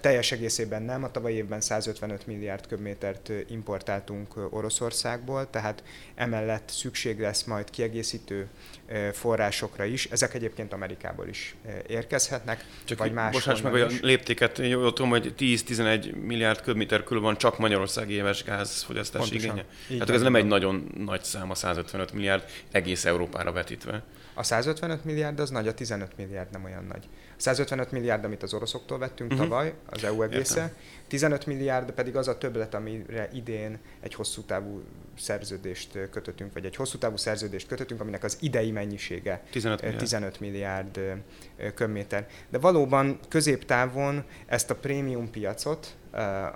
S2: teljes egészében nem, a tavalyi évben 155 milliárd köbmétert importáltunk Oroszországból, tehát emellett szükség lesz majd kiegészítő forrásokra is. Ezek egyébként Amerikából is érkezhetnek,
S1: csak vagy más. Bocsáss meg, hogy a léptéket, jól tudom, hogy 10-11 milliárd köbméter körül van csak Magyarország éves gázfogyasztási igénye. Hát ez nem egy nagyon nagy szám a 155 milliárd egész Európára vetítve.
S2: A 155 milliárd az nagy, a 15 milliárd nem olyan nagy. 155 milliárd, amit az oroszoktól vettünk uh-huh. tavaly, az EU egésze, Értem. 15 milliárd pedig az a többlet, amire idén egy hosszú távú szerződést kötöttünk, vagy egy hosszú távú szerződést kötöttünk, aminek az idei mennyisége 15 milliárd, 15 milliárd köbméter. De valóban középtávon ezt a prémium piacot,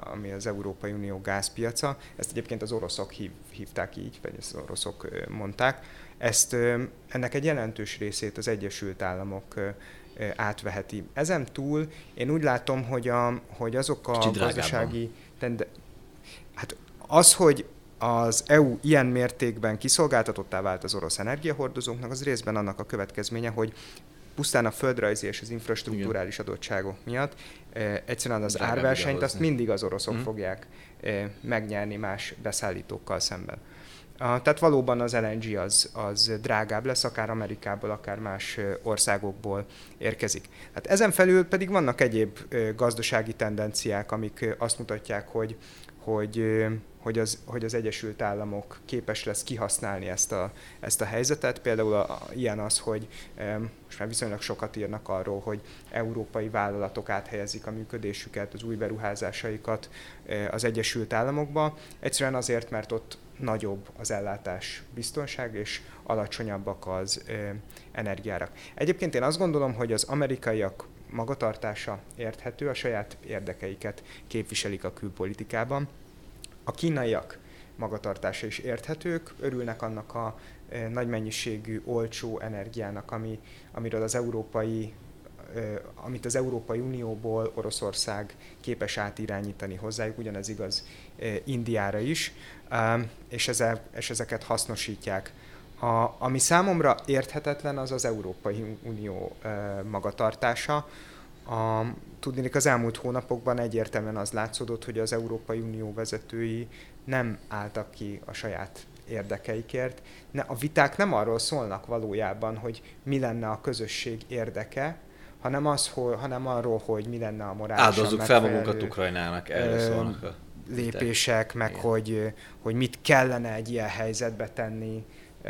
S2: ami az Európai Unió gázpiaca, ezt egyébként az oroszok hív, hívták így, vagy az oroszok mondták, ezt ennek egy jelentős részét az Egyesült Államok átveheti. Ezen túl én úgy látom, hogy, a, hogy azok a gazdasági... Tende, hát az, hogy az EU ilyen mértékben kiszolgáltatottá vált az orosz energiahordozóknak, az részben annak a következménye, hogy pusztán a földrajzi és az infrastruktúrális Igen. adottságok miatt e, egyszerűen az Drága árversenyt azt mindig az oroszok mm. fogják e, megnyerni más beszállítókkal szemben. Tehát valóban az LNG az, az drágább lesz, akár Amerikából, akár más országokból érkezik. Hát ezen felül pedig vannak egyéb gazdasági tendenciák, amik azt mutatják, hogy, hogy, hogy, az, hogy az Egyesült Államok képes lesz kihasználni ezt a, ezt a helyzetet. Például a, ilyen az, hogy most már viszonylag sokat írnak arról, hogy európai vállalatok áthelyezik a működésüket, az új beruházásaikat az Egyesült Államokba. Egyszerűen azért, mert ott nagyobb az ellátás biztonság, és alacsonyabbak az ö, energiárak. Egyébként én azt gondolom, hogy az amerikaiak magatartása érthető, a saját érdekeiket képviselik a külpolitikában. A kínaiak magatartása is érthetők, örülnek annak a nagy mennyiségű olcsó energiának, ami, amiről az európai amit az Európai Unióból Oroszország képes átirányítani hozzájuk, ugyanez igaz Indiára is, és, ezek, és ezeket hasznosítják. A, ami számomra érthetetlen, az az Európai Unió magatartása. A, tudnék az elmúlt hónapokban egyértelműen az látszódott, hogy az Európai Unió vezetői nem álltak ki a saját érdekeikért. A viták nem arról szólnak valójában, hogy mi lenne a közösség érdeke, hanem, az, hogy, hanem arról, hogy mi lenne a morális.
S3: Áldozzuk fel magunkat Ukrajnának, erről szólnak a
S2: lépések, meg hogy, hogy mit kellene egy ilyen helyzetbe tenni,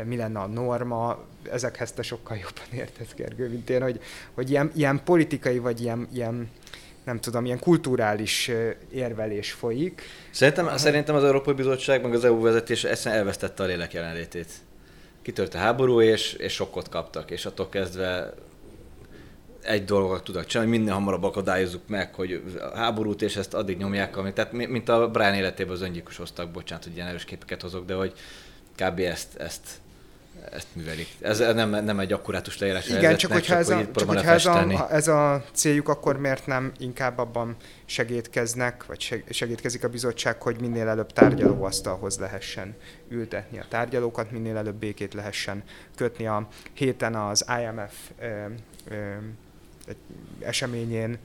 S2: mi lenne a norma, ezekhez te sokkal jobban értesz, Gergő, mint én, hogy, hogy ilyen, ilyen politikai, vagy ilyen, ilyen nem tudom, ilyen kulturális érvelés folyik.
S3: Szerintem, uh, szerintem az Európai Bizottság, meg az EU vezetés ezt elvesztette a lélek jelenlétét. Kitört a háború, és, és sokkot kaptak, és attól kezdve egy dolgot tudok csinálni, minél hamarabb akadályozzuk meg, hogy a háborút, és ezt addig nyomják, amit, tehát mint a Brian életében az öngyilkos hoztak, bocsánat, hogy ilyen erős képeket hozok, de hogy kb. ezt, ezt ezt művelik. Ez nem, nem egy akkurátus leírás.
S2: Igen, csak hogyha, ez, a, csak hogyha ez, a, ez a céljuk, akkor miért nem inkább abban segítkeznek, vagy segítkezik a bizottság, hogy minél előbb tárgyalóasztalhoz lehessen ültetni a tárgyalókat, minél előbb békét lehessen kötni. A héten az IMF ö, ö, egy eseményén,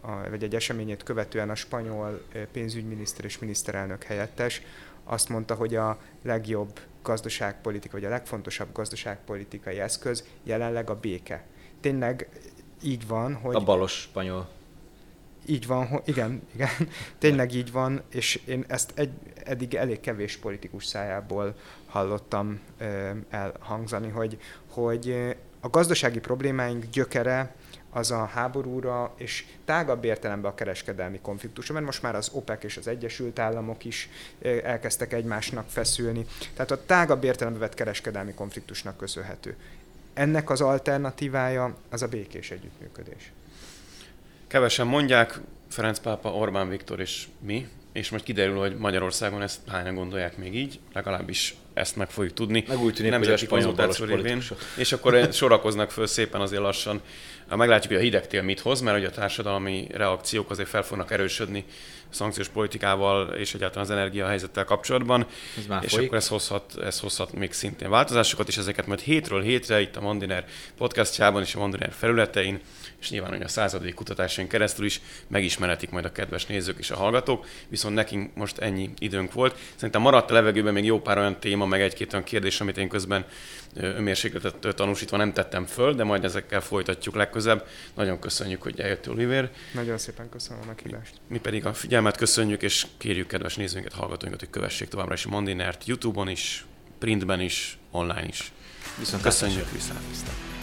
S2: a, vagy egy eseményét követően a spanyol pénzügyminiszter és miniszterelnök helyettes azt mondta, hogy a legjobb gazdaságpolitika, vagy a legfontosabb gazdaságpolitikai eszköz jelenleg a béke. Tényleg így van, hogy...
S3: A balos spanyol.
S2: Így van, igen, igen, tényleg így van, és én ezt egy, eddig elég kevés politikus szájából hallottam elhangzani, hogy, hogy a gazdasági problémáink gyökere az a háborúra, és tágabb értelemben a kereskedelmi konfliktusra, mert most már az OPEC és az Egyesült Államok is elkezdtek egymásnak feszülni. Tehát a tágabb értelemben vett kereskedelmi konfliktusnak köszönhető. Ennek az alternatívája az a békés együttműködés.
S1: Kevesen mondják, Ferenc pápa, Orbán Viktor és mi, és majd kiderül, hogy Magyarországon ezt hányan gondolják még így, legalábbis ezt meg fogjuk tudni.
S3: Meg úgy tűnik, hogy a spanyol
S1: És akkor sorakoznak föl szépen azért lassan. Meglátjuk, hogy a hidegtél mit hoz, mert ugye a társadalmi reakciók azért fel fognak erősödni a szankciós politikával és egyáltalán az energiahelyzettel kapcsolatban.
S3: Ez már
S1: és
S3: folyik.
S1: akkor ez hozhat, ez hozhat még szintén változásokat, és ezeket majd hétről hétre itt a Mondiner podcastjában és a Mondiner felületein és nyilván hogy a századik kutatásaink keresztül is megismerhetik majd a kedves nézők és a hallgatók, viszont nekünk most ennyi időnk volt. Szerintem maradt a levegőben még jó pár olyan téma, meg egy-két olyan kérdés, amit én közben önmérsékletet tanúsítva nem tettem föl, de majd ezekkel folytatjuk legközebb. Nagyon köszönjük, hogy eljöttél, Oliver.
S2: Nagyon szépen köszönöm a meghívást.
S1: Mi pedig a figyelmet köszönjük, és kérjük kedves nézőinket, hallgatóinkat, hogy kövessék továbbra is a Mondinert YouTube-on is, printben is, online is.
S3: Viszont
S1: köszönjük, viszont.